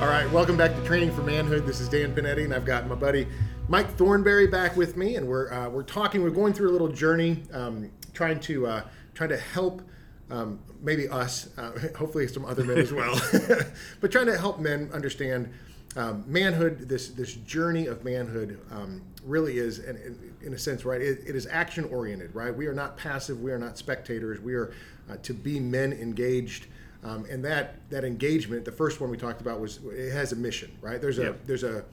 All right, welcome back to Training for Manhood. This is Dan Panetti, and I've got my buddy Mike Thornberry back with me, and we're uh, we're talking. We're going through a little journey, um, trying to uh, trying to help um, maybe us, uh, hopefully some other men as well, but trying to help men understand um, manhood. This this journey of manhood um, really is, in, in, a sense, right? It, it is action oriented, right? We are not passive. We are not spectators. We are uh, to be men engaged. Um, and that that engagement, the first one we talked about was it has a mission, right? There's a yep. there's a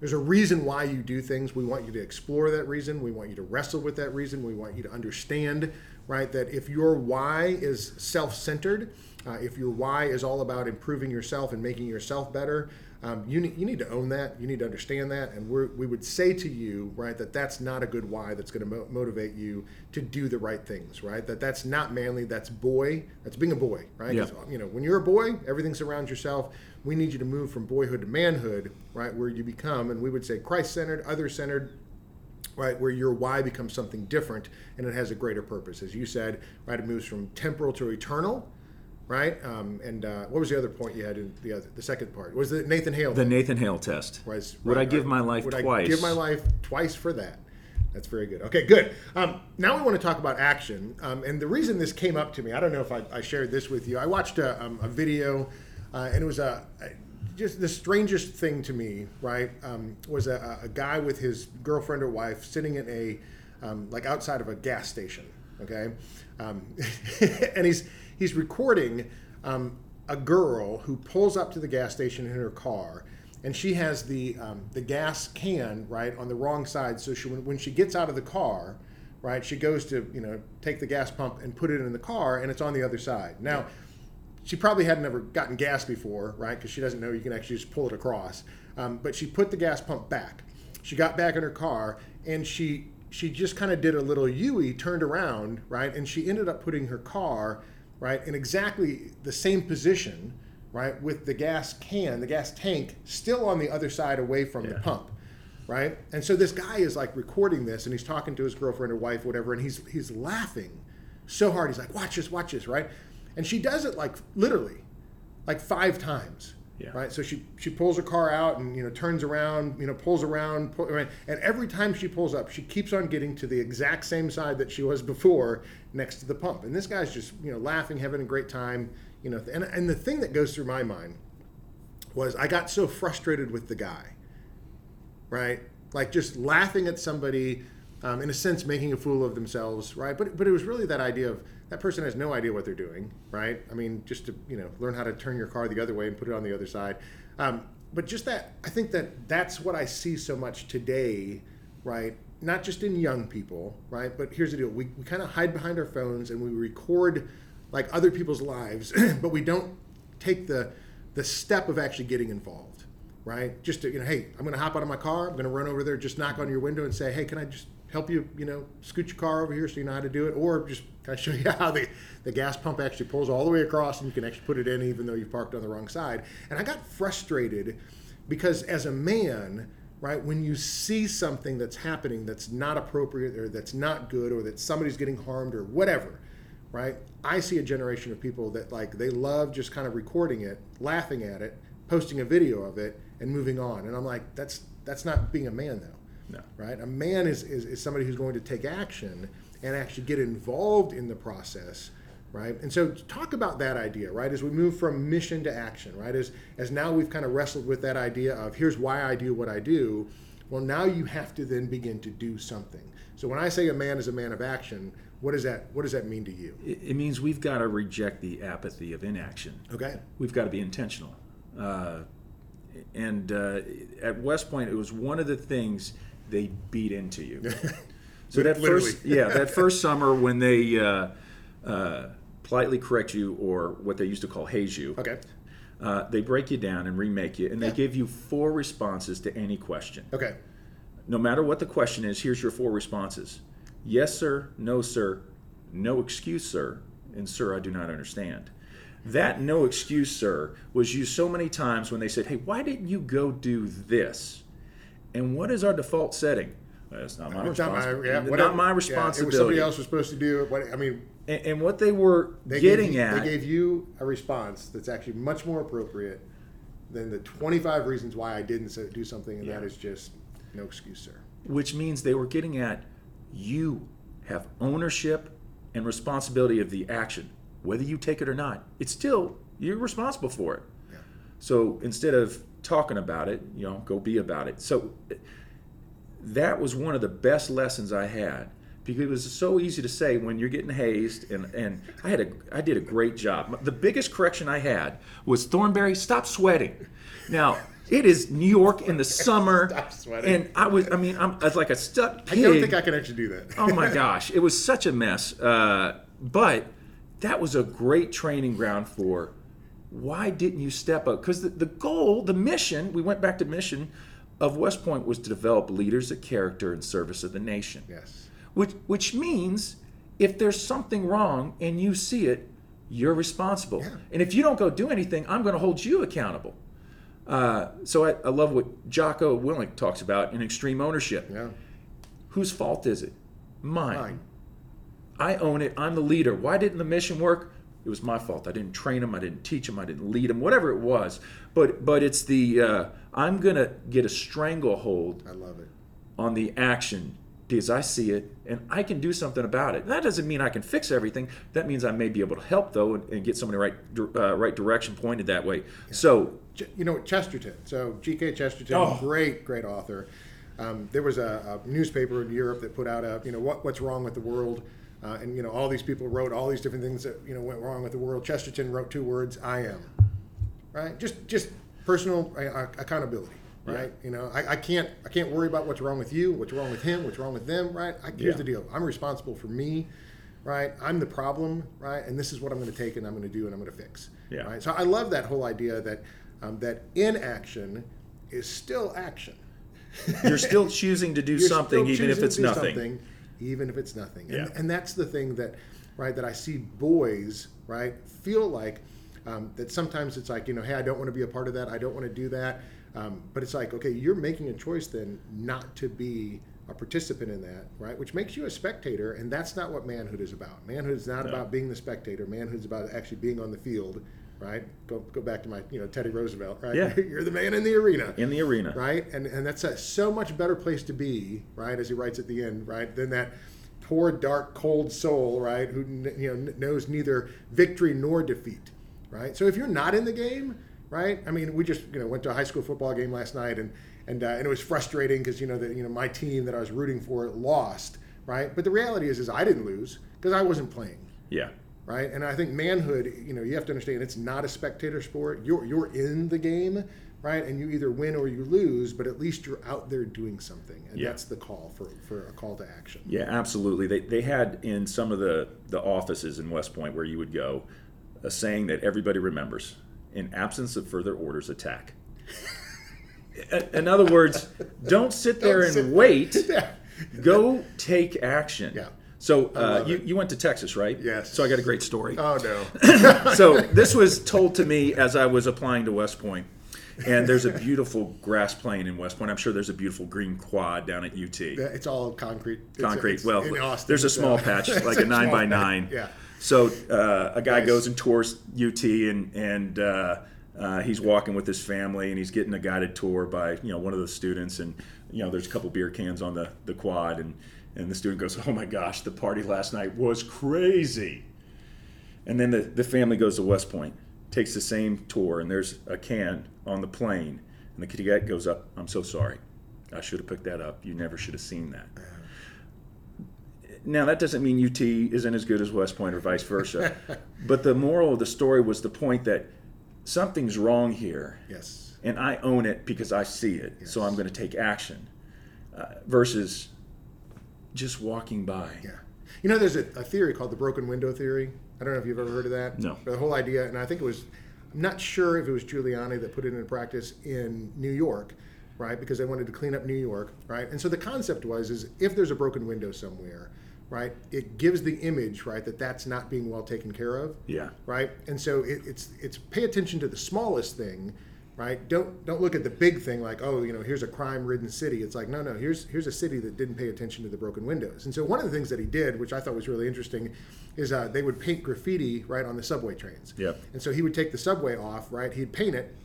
there's a reason why you do things. We want you to explore that reason. We want you to wrestle with that reason. We want you to understand, right, that if your why is self-centered, uh, if your why is all about improving yourself and making yourself better, um, you, need, you need to own that. You need to understand that. And we we would say to you, right, that that's not a good why that's going to mo- motivate you to do the right things, right? That that's not manly. That's boy. That's being a boy, right? Yeah. You know, when you're a boy, everything surrounds yourself. We need you to move from boyhood to manhood, right, where you become, and we would say Christ centered, other centered, right, where your why becomes something different and it has a greater purpose. As you said, right, it moves from temporal to eternal right? Um, and uh, what was the other point you had in the other, the second part? Was the Nathan Hale? The? Nathan Hale test. Was, would I give my life would twice? I give my life twice for that? That's very good. Okay, good. Um, now we want to talk about action. Um, and the reason this came up to me, I don't know if I, I shared this with you. I watched a, um, a video, uh, and it was a, a, just the strangest thing to me. Right, um, was a, a, guy with his girlfriend or wife sitting in a um, like outside of a gas station. Okay, um, and he's he's recording um, a girl who pulls up to the gas station in her car and she has the um, the gas can right on the wrong side. So she when, she gets out of the car right she goes to you know take the gas pump and put it in the car and it's on the other side. Now she probably had never gotten gas before right because she doesn't know you can actually just pull it across. Um, but she put the gas pump back. She got back in her car and she she just kind of did a little U-ey, turned around, right, and she ended up putting her car right, in exactly the same position, right, with the gas can, the gas tank still on the other side away from yeah. the pump, right? And so this guy is like recording this and he's talking to his girlfriend or wife, whatever, and he's he's laughing so hard. He's like, watch this, watch this, right? And she does it like literally, like five times. Yeah. Right. So she she pulls her car out and you know turns around, you know pulls around, pull, and every time she pulls up, she keeps on getting to the exact same side that she was before, next to the pump. And this guy's just you know laughing, having a great time, you know. And and the thing that goes through my mind was I got so frustrated with the guy, right? Like just laughing at somebody, um, in a sense, making a fool of themselves, right? But but it was really that idea of that person has no idea what they're doing, right? I mean, just to you know learn how to turn your car the other way and put it on the other side. Um, but just that, I think that that's what I see so much today, right? Not just in young people, right? But here's the deal: we, we kind of hide behind our phones and we record like other people's lives, but we don't take the the step of actually getting involved, right? Just to you know, hey, I'm going to hop out of my car, I'm going to run over there, just knock on your window and say, hey, can I just help you, you know, scoot your car over here so you know how to do it, or just kind of show you how the, the gas pump actually pulls all the way across and you can actually put it in even though you parked on the wrong side. And I got frustrated because as a man, right, when you see something that's happening that's not appropriate or that's not good or that somebody's getting harmed or whatever, right, I see a generation of people that like they love just kind of recording it, laughing at it, posting a video of it, and moving on. And I'm like, that's that's not being a man though. No. Right? A man is, is, is somebody who's going to take action and actually get involved in the process right? And so talk about that idea right? As we move from mission to action right? As as now we've kind of wrestled with that idea of here's why i do what i do well now you have to then begin to do something. So when i say a man is a man of action what does that what does that mean to you? It, it means we've got to reject the apathy of inaction. Okay. We've got to be intentional. Uh, and uh, at west point it was one of the things they beat into you. so that first, yeah, that first summer when they uh, uh, politely correct you, or what they used to call haze you. Okay. Uh, they break you down and remake you, and they Yeah. give you four responses to any question. Okay. No matter what the question is, here's your four responses Yes, sir. No, sir. No excuse, sir. And, sir, I do not understand. That no excuse, sir, was used so many times when they said, Hey, why didn't you go do this? And what is our default setting? "Uh, It's not my It's not my, responsibility. yeah, not my Yeah, responsibility. it was somebody else was supposed to do it. What, I mean, And, and what they were they getting gave you, at, they gave you a response that's actually much more appropriate than the 25 reasons why I didn't do something, and that Yeah. is just no excuse, sir. which means they were getting at you have ownership and responsibility of the action, whether you take it or not. It's still you're responsible for it. Yeah. So instead of talking about it, you know, go be about it. So that was one of the best lessons I had because it was so easy to say when you're getting hazed and, and I had a I did a great job. The biggest correction I had was Thornberry, stop sweating. Now it is New York in the summer, Stop sweating. and I was I mean I'm, I was like a stuck I don't think I can actually do that. oh my gosh, it was such a mess. Uh, but that was a great training ground for why didn't you step up? Because the, the goal, the mission, we went back to mission of West Point was to develop leaders of character in service of the nation. yes. Which which means if there's something wrong and you see it, you're responsible. Yeah. And if you don't go do anything, I'm going to hold you accountable. Uh, so I, I love what Jocko Willink talks about in extreme ownership. Yeah. Whose fault is it? Mine. Fine. I own it. I'm the leader. Why didn't the mission work? It was my fault. I didn't train them. I didn't teach them. I didn't lead them. Whatever it was. But but it's the uh, I'm gonna get a stranglehold I love it. on the action because I see it and I can do something about it. That doesn't mean I can fix everything. That means I may be able to help though and, and get somebody right uh, right direction pointed that way. So You know, Chesterton. So G.K. Chesterton, Oh. great, great author. Um, there was a, a newspaper in Europe that put out a, you know, what, what's wrong with the world. Uh, and, you know, all these people wrote all these different things that, you know, went wrong with the world. Chesterton wrote two words, I am. Right? Just, just personal uh, accountability. Right, you know, I, I can't, I can't worry about what's wrong with you, what's wrong with him, what's wrong with them. Right? I, here's Yeah. the deal: I'm responsible for me, right? I'm the problem, right? And this is what I'm going to take and I'm going to do and I'm going to fix. Yeah. Right? So I love that whole idea that um, that inaction is still action. you're still choosing to do something even if it's nothing. something, even if it's nothing. And, and that's the thing that, right, that I see boys, right, feel like um, that sometimes it's like, you know, hey, I don't want to be a part of that. I don't want to do that. Um, but it's like, okay, you're making a choice then not to be a participant in that, right? Which makes you a spectator, and that's not what manhood is about. Manhood is not No. about being the spectator. Manhood is about actually being on the field, right? Go go back to my, you know, Teddy Roosevelt, right? Yeah. you're the man in the arena In the arena. right? And and that's a so much better place to be, right? As he writes at the end, right? Than that poor, dark, cold soul, right? Who you know knows neither victory nor defeat, right? So if you're not in the game, right? I mean, we just you know went to a high school football game last night, and and uh, and it was frustrating because you know that you know my team that I was rooting for lost, right? But the reality is, is I didn't lose because I wasn't playing Yeah. Right? And I think manhood, you know, you have to understand it's not a spectator sport. You're you're in the game, right? And you either win or you lose, but at least you're out there doing something, and Yeah. that's the call for for a call to action. Yeah, absolutely. They, they had in some of the, the offices in West Point where you would go a saying that everybody remembers in absence of further orders, attack. In- other words, don't sit there Don't and sit wait. Yeah. Go take action. Yeah. So uh, you, you went to Texas, right? Yes. So I got a great story. Oh no. so this was told to me as I was applying to West Point. And there's a beautiful grass plain in West Point. I'm sure there's a beautiful green quad down at UT. Yeah, it's all concrete. Concrete. it's well, in Austin, there's a so- small patch, like a nine small by nine. Yeah. So uh, a guy Nice. goes and tours UT, and and uh, uh, he's walking with his family, and he's getting a guided tour by you know one of the students, and you know there's a couple beer cans on the the quad, and and the student goes, "Oh my gosh, the party last night was crazy." And then the, the family goes to West Point, takes the same tour, and there's a can on the plain. And the cadet goes up, I'm so sorry. I should have picked that up. You never should have seen that. Now, that doesn't mean UT isn't as good as West Point or vice versa. but the moral of the story was the point that something's wrong here. Yes. And I own it because I see it. So I'm going to take action uh, versus just walking by. Yeah. You know, there's a, a theory called the broken window theory. I don't know if you've ever heard of that. No. The whole idea, and I think it was, I'm not sure if it was Giuliani that put it into practice in New York, right? Because they wanted to clean up New York, right? And so the concept was is if there's a broken window somewhere, right, it gives the image, right, that that's not being well taken care of, Yeah. right? And so it, it's it's pay attention to the smallest thing, right? Don't don't look at the big thing like oh you know here's a crime-ridden city. It's like no no here's here's a city that didn't pay attention to the broken windows. And so one of the things that he did, which I thought was really interesting, is uh, they would paint graffiti right on the subway trains. Yep. And so he would take the subway off, right? He'd paint it,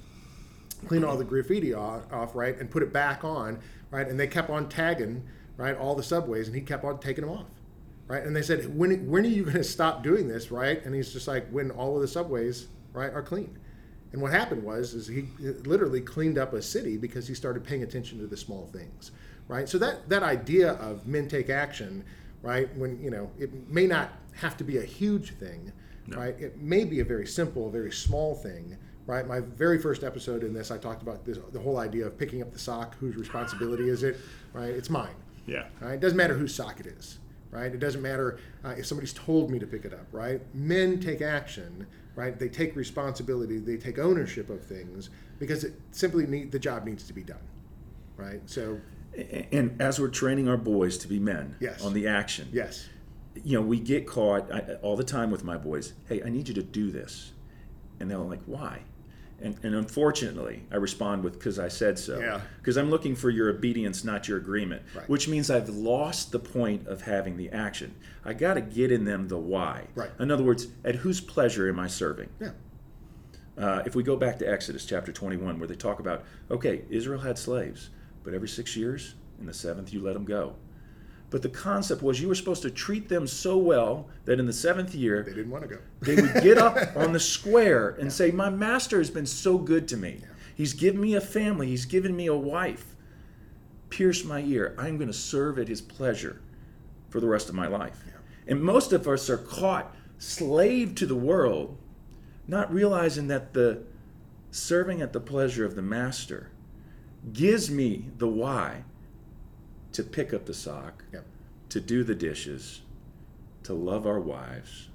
clean all the graffiti off, off, right, and put it back on, right? And they kept on tagging, right, all the subways, and he kept on taking them off, right? And they said, when when are you going to stop doing this, right? And he's just like, when all of the subways, right, are clean. And what happened was, is he literally cleaned up a city because he started paying attention to the small things, right? So that that idea of men take action, right? When you know it may not have to be a huge thing, right? It may be a very simple, very small thing, right? My very first episode in this, I talked about this, the whole idea of picking up the sock. Whose responsibility is it? Right? It's mine. Yeah. Right? It doesn't matter whose sock it is. Right? It doesn't matter uh, if somebody's told me to pick it up. Right? Men take action. Right? They take responsibility. They take ownership of things because it simply need the job needs to be done. Right? So And as we're training our boys to be men Yes. on the action, yes. you know, we get caught I, all the time with my boys. Hey, I need you to do this, and they're like, "Why?" And, and unfortunately, I respond with "because I said so." Yeah. Because I'm looking for your obedience, not your agreement. Right. Which means I've lost the point of having the action. I got to get in them the why. Right. In other words, at whose pleasure am I serving? Yeah. Uh, if we go back to Exodus chapter 21, where they talk about, okay, Israel had slaves, but every six years, in the seventh, you let them go. But the concept was you were supposed to treat them so well that in the seventh year They didn't want to go. they would get up on the square and say, My master has been so good to me. He's given me a family, he's given me a wife. Pierce my ear. I'm going to serve at his pleasure for the rest of my life. And most of us are caught slave to the world, not realizing that the serving at the pleasure of the master gives me the why to pick up the sock, Yep. to do the dishes, to love our wives,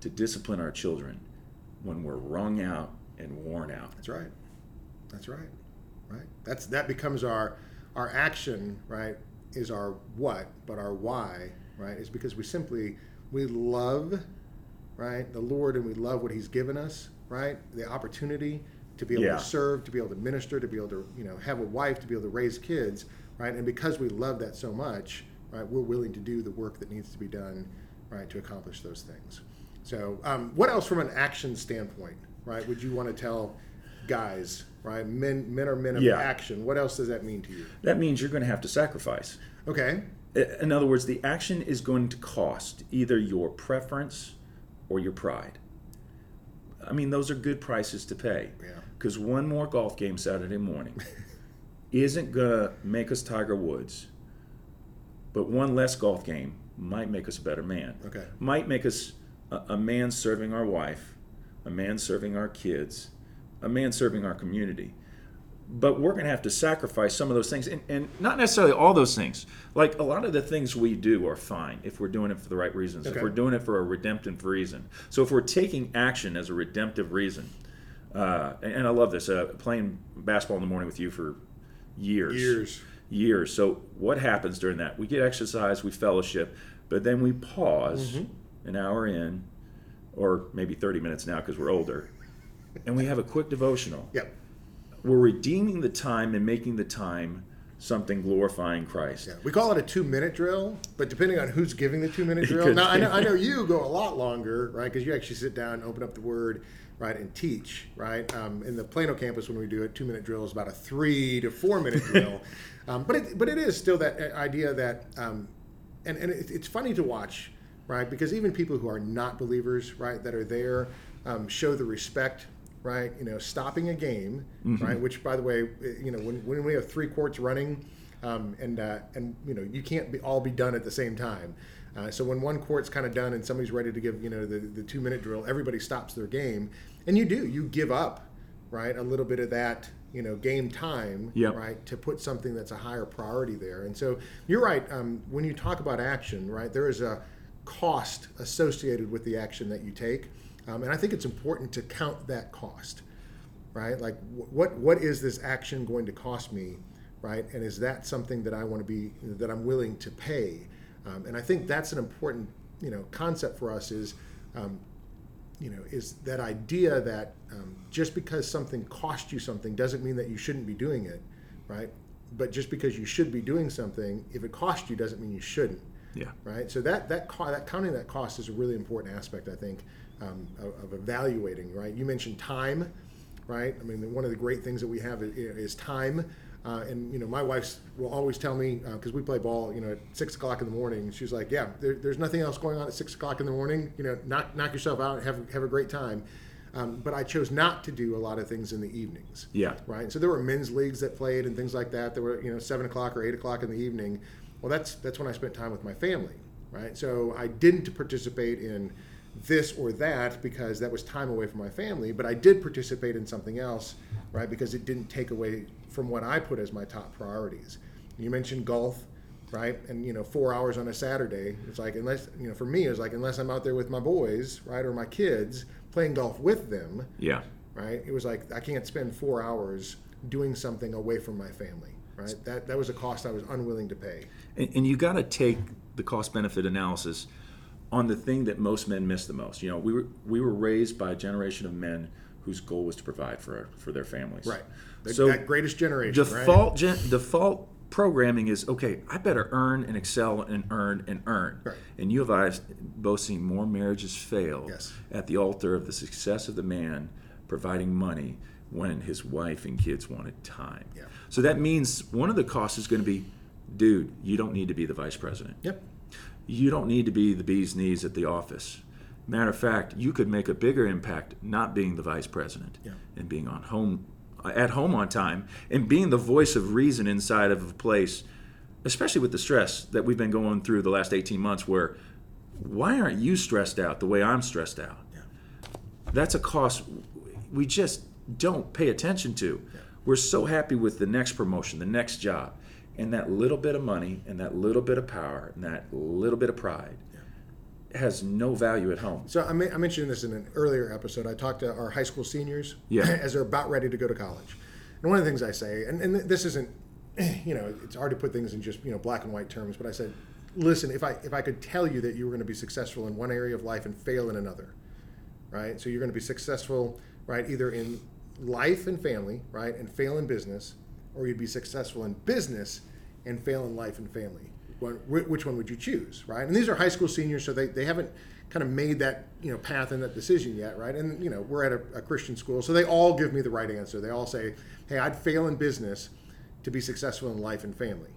to discipline our children when we're wrung out and worn out. That's right. That's right. Right. That's that becomes our our action, right, is our what, but our why, right, is because we simply we love, right, the Lord and we love what He's given us, right? The opportunity to be able Yeah. to serve, to be able to minister, to be able to, you know, have a wife, to be able to raise kids, right? And because we love that so much, right, we're willing to do the work that needs to be done, right, to accomplish those things. So, um, what else from an action standpoint, right, would you want to tell guys, right? Men, men are men of Yeah. action. What else does that mean to you? That means you're going to have to sacrifice. Okay. In other words, the action is going to cost either your preference or your pride. I mean, those are good prices to pay. Yeah. Because one more golf game Saturday morning isn't going to make us Tiger Woods, but one less golf game might make us a better man. Okay. Might make us a, a man serving our wife, a man serving our kids, a man serving our community but we're going to have to sacrifice some of those things and, and not necessarily all those things like a lot of the things we do are fine if we're doing it for the right reasons Okay. if we're doing it for a redemptive reason so if we're taking action as a redemptive reason uh, and, and i love this uh, playing basketball in the morning with you for years Years. years so what happens during that we get exercise we fellowship but then we pause Mm-hmm. an hour in or maybe 30 minutes now because we're older and we have a quick devotional Yep. we're redeeming the time and making the time something glorifying Christ. Yeah. We call it a two-minute drill, but depending on who's giving the two-minute drill. Now, I know, I know you go a lot longer, right? Because you actually sit down, and open up the Word, right, and teach, right? Um, in the Plano campus, when we do it, two-minute drill is about a three to four-minute drill. Um, but it, but it is still that uh, idea that, um, and and it, it's funny to watch, right? Because even people who are not believers, right, that are there, um, show the respect. Right, you know, stopping a game, right? Which, by the way, uh, you know, when, when we have three courts running, um, and uh, and you know you can't be all be done at the same time. Uh, so when one court's kind of done and somebody's ready to give you know the, the two minute drill, everybody stops their game, and you do you give up right a little bit of that you know game time Yep. right to put something that's a higher priority there. And so you're right um, when you talk about action, right? There is a cost associated with the action that you take. Um, and I think it's important to count that cost, right? Like, wh- what what is this action going to cost me, right? And is that something that I want to be that I'm willing to pay? Um, and I think that's an important you know concept for us is. Um, you know, is that idea that um, just because something cost you something doesn't mean that you shouldn't be doing it, right? But just because you should be doing something, if it cost you, doesn't mean you shouldn't. Yeah. Right. So that that co- that counting that cost is a really important aspect, I think, um, of, of evaluating. Right. You mentioned time, right? I mean, one of the great things that we have is, is time. Uh, and you know, my wife will always tell me because uh, we play ball, you know, at six o'clock in the morning. She's like, "Yeah, there, there's nothing else going on at six o'clock in the morning. You know, knock knock yourself out, have have a great time." Um, but I chose not to do a lot of things in the evenings. Yeah. Right. So there were men's leagues that played and things like that. There were you know seven o'clock or eight o'clock in the evening. Well, that's that's when I spent time with my family. Right. So I didn't participate in this or that because that was time away from my family, but I did participate in something else, right? Because it didn't take away from what I put as my top priorities. You mentioned golf, right? And you know, four hours on a Saturday. It's like unless you know, for me, it's like unless I'm out there with my boys, right, or my kids playing golf with them. Yeah. Right. It was like I can't spend four hours doing something away from my family. Right. That that was a cost I was unwilling to pay. And, and you got to take the cost benefit analysis on the thing that most men miss the most. You know, we were we were raised by a generation of men whose goal was to provide for for their families. Right. The, so that greatest generation. Default right? gen, default programming is okay. I better earn and excel and earn and earn. Right. And you have I both seen more marriages fail Yes. at the altar of the success of the man providing money when his wife and kids wanted time. Yeah. So that means one of the costs is going to be, dude, you don't need to be the vice president Yep. you don't need to be the bee's knees at the office. Matter of fact, you could make a bigger impact not being the vice president Yeah. and being on home uh, at home on time and being the voice of reason inside of a place, especially with the stress that we've been going through the last 18 months where why aren't you stressed out the way I'm stressed out? Yeah. That's a cost we just don't pay attention to. We're so happy with the next promotion, the next job, and that little bit of money and that little bit of power and that little bit of pride has no value at home. So I, men- I mentioned this in an earlier episode. I talked to our high school seniors Yeah. as they're about ready to go to college. And one of the things I say, and, and this isn't, you know, it's hard to put things in just you know black and white terms, but I said, listen, if I if I could tell you that you were going to be successful in one area of life and fail in another, right? So you're going to be successful, right, either in life and family, right, and fail in business, or you'd be successful in business and fail in life and family. Which one would you choose, right? And these are high school seniors, so they, they haven't kind of made that you know path and that decision yet, right? And you know we're at a, a Christian school, so they all give me the right answer. They all say, "Hey, I'd fail in business to be successful in life and family,"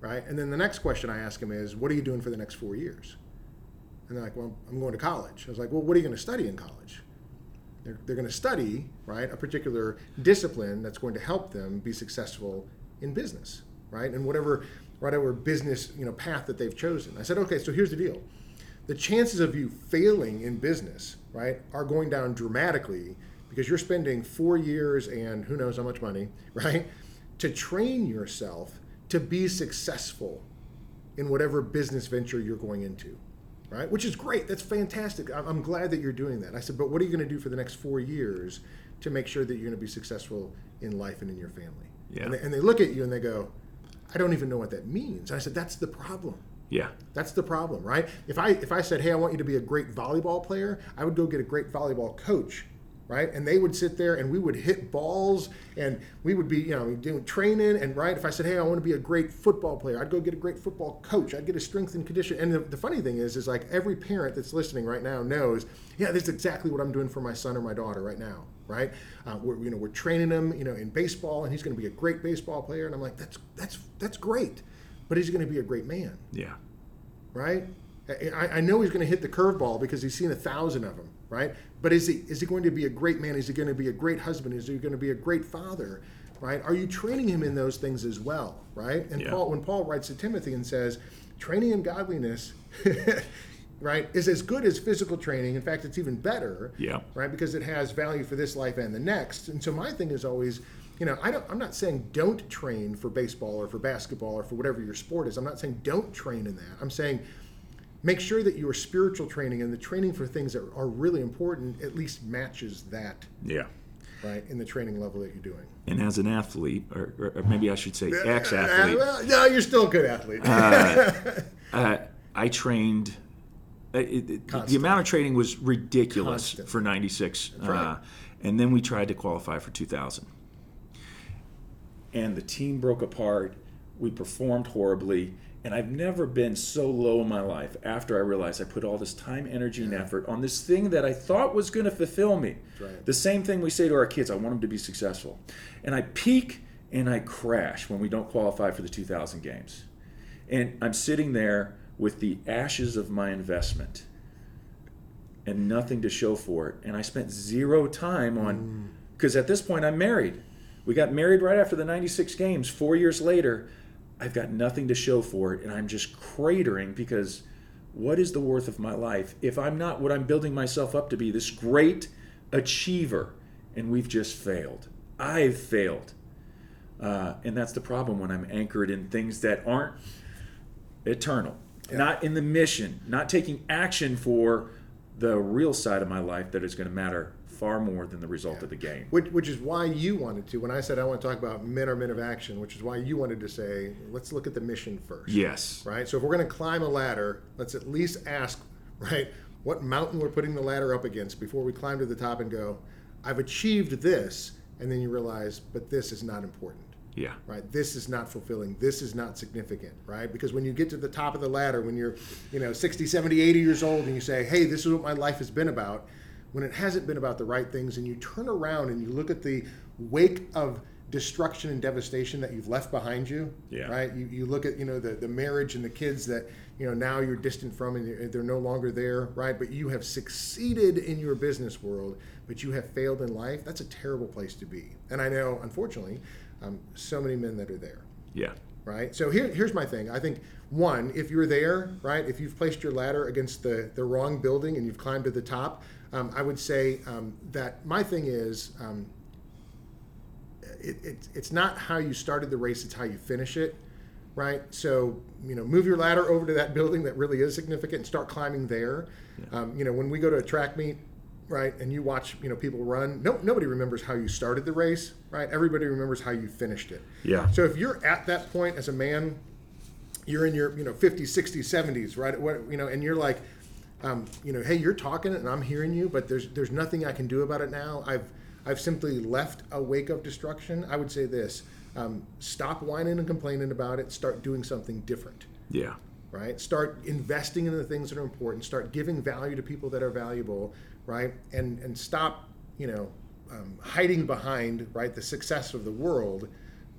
right? And then the next question I ask them is, "What are you doing for the next four years?" And they're like, "Well, I'm going to college." I was like, "Well, what are you going to study in college?" They're, they're going to study, right, a particular discipline that's going to help them be successful in business, right, and whatever whatever business you know path that they've chosen. I said, okay, so here's the deal: the chances of you failing in business, right, are going down dramatically because you're spending four years and who knows how much money, right, to train yourself to be successful in whatever business venture you're going into right? Which is great. That's fantastic. I'm, glad that you're doing that. I said, but what are you going to do for the next four years to make sure that you're going to be successful in life and in your family? Yeah. And, they, and they look at you and they go, I don't even know what that means. And I said, that's the problem. Yeah. That's the problem, right? If I if I said, "Hey, I want you to be a great volleyball player," I would go get a great volleyball coach, right? And they would sit there and we would hit balls and we would be, you know, doing training and right. If I said, "Hey, I want to be a great football player," I'd go get a great football coach. I'd get a strength and condition. And the, the funny thing is, is like every parent that's listening right now knows, yeah, that's exactly what I'm doing for my son or my daughter right now, right? Uh, we're you know we're training him, you know, in baseball, and he's going to be a great baseball player. And I'm like, that's that's that's great, but he's going to be a great man Yeah. right? I, I know he's going to hit the curveball because he's seen a thousand of them, right? But is he is he going to be a great man? Is he going to be a great husband? Is he going to be a great father? Right? Are you training him in those things as well? Right? And Yeah. Paul, when Paul writes to Timothy and says, training in godliness, right, is as good as physical training. In fact, it's even better. Yeah. Right? Because it has value for this life and the next. And so my thing is always, you know, I don't. I'm not saying don't train for baseball or for basketball or for whatever your sport is. I'm not saying don't train in that. I'm saying make sure that your spiritual training and the training for things that are really important at least matches that, Yeah. right, in the training level that you're doing. And as an athlete, or, or maybe I should say ex-athlete, Uh, well, no, you're still a good athlete. uh, I trained. Uh, It, it, the amount of training was ridiculous Constant. for '96, right. uh, and then we tried to qualify for 2000, and the team broke apart. We performed horribly, and I've never been so low in my life after I realized I put all this time, energy, and effort on this thing that I thought was going to fulfill me. right. The same thing we say to our kids: I want them to be successful, and I peak and I crash when we don't qualify for the 2000 games. And I'm sitting there with the ashes of my investment and nothing to show for it. And I spent zero time on, because at this point I'm married. We got married right after the 96 games. Four years later, I've got nothing to show for it. And I'm just cratering because what is the worth of my life if I'm not what I'm building myself up to be this great achiever? And we've just failed. I've failed. Uh, and that's the problem when I'm anchored in things that aren't eternal, not in the mission, not taking action for the real side of my life that is going to matter far more than the result of the game. Which, which is why you wanted to, when I said I want to talk about men are men of action, which is why you wanted to say, let's look at the mission first. Yes. Right? So if we're going to climb a ladder, let's at least ask, right, what mountain we're putting the ladder up against before we climb to the top and go, I've achieved this. And then you realize, but this is not important. Yeah. right? This is not fulfilling. This is not significant right? Because when you get to the top of the ladder when you're you know 60 70 80 years old and you say hey this is what my life has been about when it hasn't been about the right things and you turn around and you look at the wake of destruction and devastation that you've left behind you Yeah. right? You, you look at you know the, the marriage and the kids that you know now you're distant from and they're no longer there right? But you have succeeded in your business world but you have failed in life. That's a terrible place to be. And i know unfortunately um, so many men that are there. Yeah. right? So here, here's my thing. I think one if you're there right if you've placed your ladder against the, the wrong building and you've climbed to the top um, i would say um, that my thing is um, it, it, it's not how you started the race it's how you finish it right? So you know move your ladder over to that building that really is significant and start climbing there. Um, you know when we go to a track meet right? And you watch you know people run. No, nobody remembers how you started the race right? Everybody remembers how you finished it. Yeah. so if you're at that point as a man you're in your you know 50s 60s 70s right? What you know and you're like um, you know hey you're talking and i'm hearing you but there's there's nothing i can do about it now. I've i've simply left a wake of destruction. I would say this um, stop whining and complaining about it. Start doing something different. Yeah. right? Start investing in the things that are important. Start giving value to people that are valuable right? And and stop you know um, hiding behind right the success of the world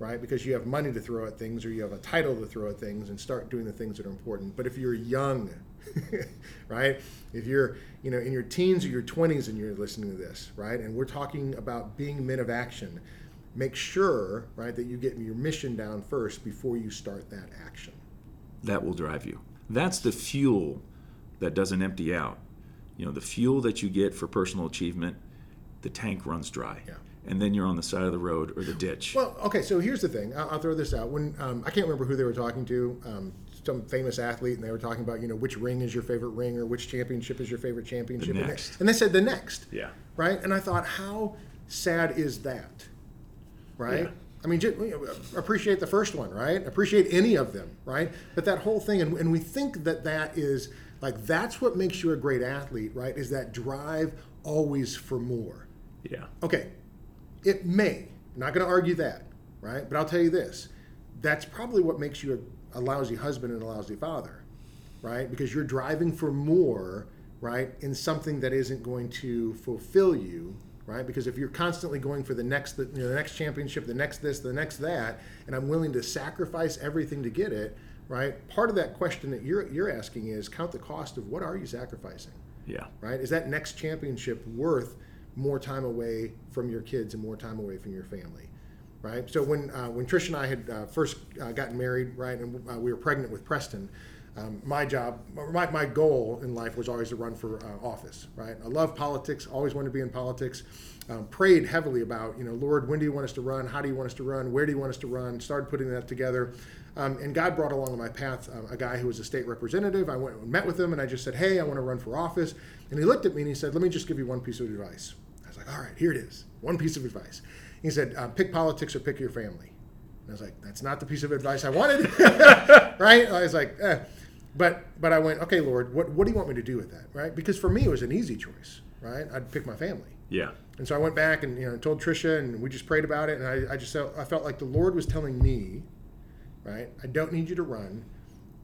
right? Because you have money to throw at things or you have a title to throw at things and start doing the things that are important. But if you're young right? If you're you know in your teens or your 20s and you're listening to this right? And we're talking about being men of action make sure right that you get your mission down first before you start that action. That will drive you. That's the fuel that doesn't empty out. You know, the fuel that you get for personal achievement, the tank runs dry. Yeah. And then you're on the side of the road or the ditch. Well, okay, so here's the thing. I'll, I'll throw this out. When um, I can't remember who they were talking to, um, some famous athlete, and they were talking about, you know, which ring is your favorite ring or which championship is your favorite championship. And they- next. And they said the next. Yeah. Right? And I thought, how sad is that? Right? Yeah. I mean, ju- you know, appreciate the first one, right? Appreciate any of them, right? But that whole thing, and, and we think that that is like that's what makes you a great athlete, right? Is that drive always for more? yeah. Okay, it may. I'm not going to argue that, right? But I'll tell you this: that's probably what makes you a, a lousy husband and a lousy father, right? Because you're driving for more, right, in something that isn't going to fulfill you, right? Because if you're constantly going for the next, the, you know, the next championship, the next this, the next that, and I'm willing to sacrifice everything to get it, right? Part of that question that you're you're asking is count the cost of what are you sacrificing Yeah. right? Is that next championship worth more time away from your kids and more time away from your family, right? So when uh, when Trish and I had uh, first uh, gotten married, right, and uh, we were pregnant with Preston, um, my job, my, my goal in life was always to run for uh, office, right? I love politics, always wanted to be in politics. Um, prayed heavily about, you know, Lord, when do you want us to run? How do you want us to run? Where do you want us to run? Started putting that together. Um, and God brought along my path uh, a guy who was a state representative. I went and met with him and I just said, hey, I want to run for office. And he looked at me and he said, let me just give you one piece of advice. I was like, all right, here it is. One piece of advice. He said, uh, pick politics or pick your family. And I was like, that's not the piece of advice I wanted. right? I was like, eh. But but I went, okay, Lord, what, what do you want me to do with that? Right? Because for me, it was an easy choice. Right? I'd pick my family. Yeah. And so I went back and you know told Trisha, and we just prayed about it. And I, I just felt, I felt like the Lord was telling me, right? I don't need you to run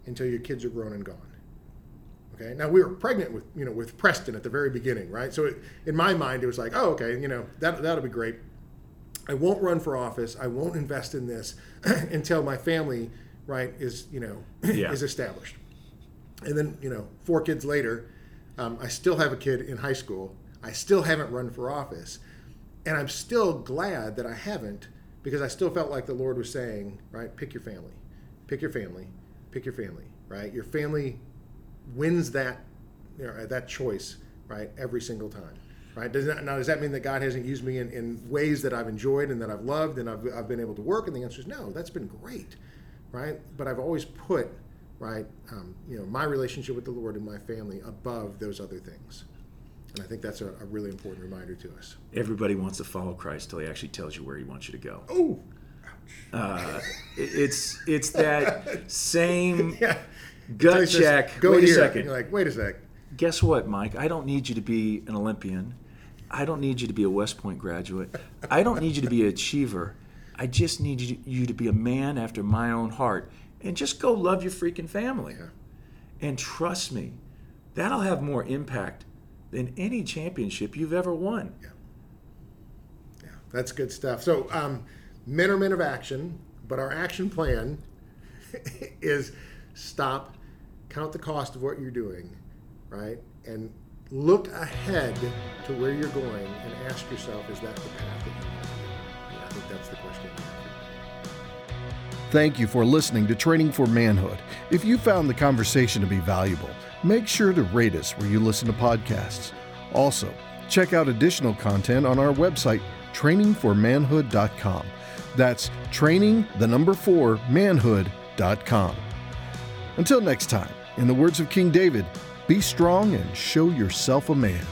until your kids are grown and gone. Okay. Now we were pregnant with you know with Preston at the very beginning, right? So it, in my mind, it was like, oh, okay, you know that that'll be great. I won't run for office. I won't invest in this until my family, right, is you know Yeah. is established. And then you know, four kids later, um, I still have a kid in high school. I still haven't run for office, and I'm still glad that I haven't because I still felt like the Lord was saying, right, pick your family, pick your family, pick your family, right. Your family wins that you know, that choice, right, every single time. Right? Does that, now, does that mean that God hasn't used me in, in ways that I've enjoyed and that I've loved and I've, I've been able to work? And the answer is no. That's been great, right? But I've always put, right, um, you know, my relationship with the Lord and my family above those other things. And I think that's a, a really important reminder to us. Everybody wants to follow Christ till he actually tells you where he wants you to go. Oh, Uh, it's it's that same yeah. gut says, check. Go Wait here. a 2nd You're like, wait a sec. Guess what, Mike? I don't need you to be an Olympian. I don't need you to be a West Point graduate. I don't need you to be an achiever. I just need you to, you to be a man after my own heart. And just go love your freaking family. And trust me, that'll have more impact than any championship you've ever won. Yeah, Yeah, that's good stuff. So, um, men are men of action, but our action plan is stop, count the cost of what you're doing, right? And look ahead to where you're going and ask yourself, is that the path that you want to go? I think that's the question. Thank you for listening to Training for Manhood. If you found the conversation to be valuable, make sure to rate us where you listen to podcasts. Also, check out additional content on our website, trainingformanhood.com. That's training, the number four, manhood.com. Until next time, in the words of King David, be strong and show yourself a man.